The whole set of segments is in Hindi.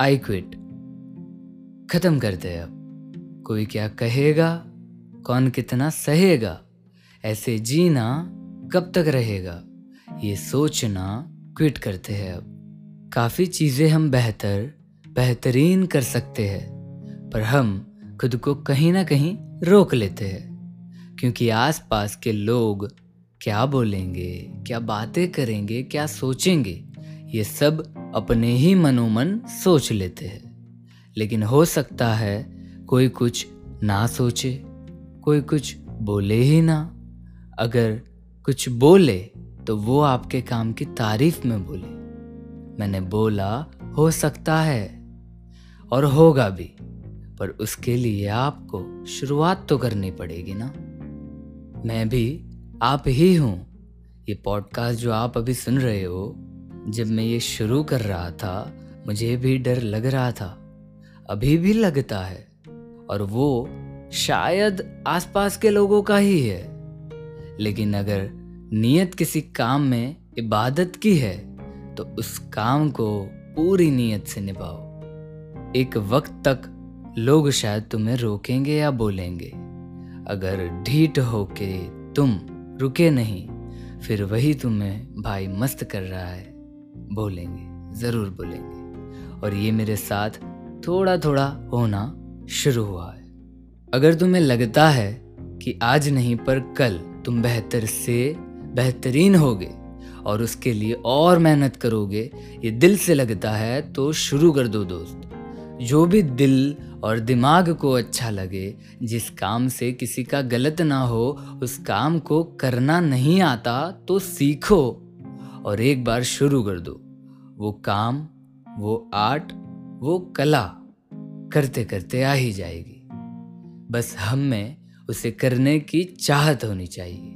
आई क्विट खत्म करते हैं अब। कोई क्या कहेगा? कौन कितना सहेगा? ऐसे जीना कब तक रहेगा? ये सोचना क्विट करते हैं अब। काफ़ी चीज़ें हम बेहतर, बेहतरीन कर सकते हैं, पर हम खुद को कहीं ना कहीं रोक लेते हैं, क्योंकि आसपास के लोग क्या बोलेंगे, क्या बातें करेंगे, क्या सोचेंगे, ये सब अपने ही मनोमन सोच लेते हैं। लेकिन हो सकता है कोई कुछ ना सोचे, कोई कुछ बोले ही ना। अगर कुछ बोले तो वो आपके काम की तारीफ़ में बोले। मैंने बोला, हो सकता है और होगा भी, पर उसके लिए आपको शुरुआत तो करनी पड़ेगी ना। मैं भी आप ही हूँ। ये पॉडकास्ट जो आप अभी सुन रहे हो जब मैं ये शुरू कर रहा था, मुझे भी डर लग रहा था। अभी भी लगता है। और वो शायद आसपास के लोगों का ही है। लेकिन अगर नियत किसी काम में इबादत की है तो उस काम को पूरी नीयत से निभाओ। एक वक्त तक लोग शायद तुम्हें रोकेंगे या बोलेंगे। अगर ढीठ होके तुम रुके नहीं, फिर वही तुम्हें भाई मस्त कर रहा है। बोलेंगे, ज़रूर बोलेंगे। और ये मेरे साथ थोड़ा थोड़ा होना शुरू हुआ है। अगर तुम्हें लगता है कि आज नहीं, पर कल तुम बेहतर से बेहतरीन होगे और उसके लिए और मेहनत करोगे, ये दिल से लगता है तो शुरू कर दो दोस्त। जो भी दिल और दिमाग को अच्छा लगे, जिस काम से किसी का गलत ना हो, उस काम को करना नहीं आता तो सीखो। और एक बार शुरू कर दो। वो काम, वो आर्ट, वो कला करते करते आ ही जाएगी। बस हम में उसे करने की चाहत होनी चाहिए।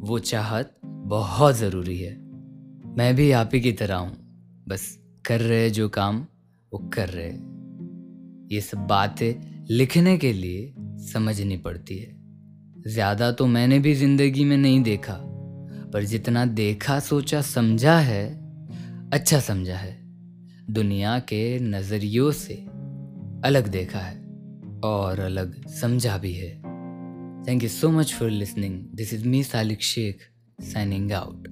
वो चाहत बहुत ज़रूरी है। मैं भी आप ही की तरह हूँ। बस कर रहे जो काम, वो कर रहे। ये सब बातें लिखने के लिए समझनी पड़ती है। ज़्यादा तो मैंने भी ज़िंदगी में नहीं देखा। पर जितना देखा, सोचा, समझा है अच्छा समझा है। दुनिया के नज़रियों से अलग देखा है और अलग समझा भी है। Thank you so much for listening this is me Salik Shaikh signing out.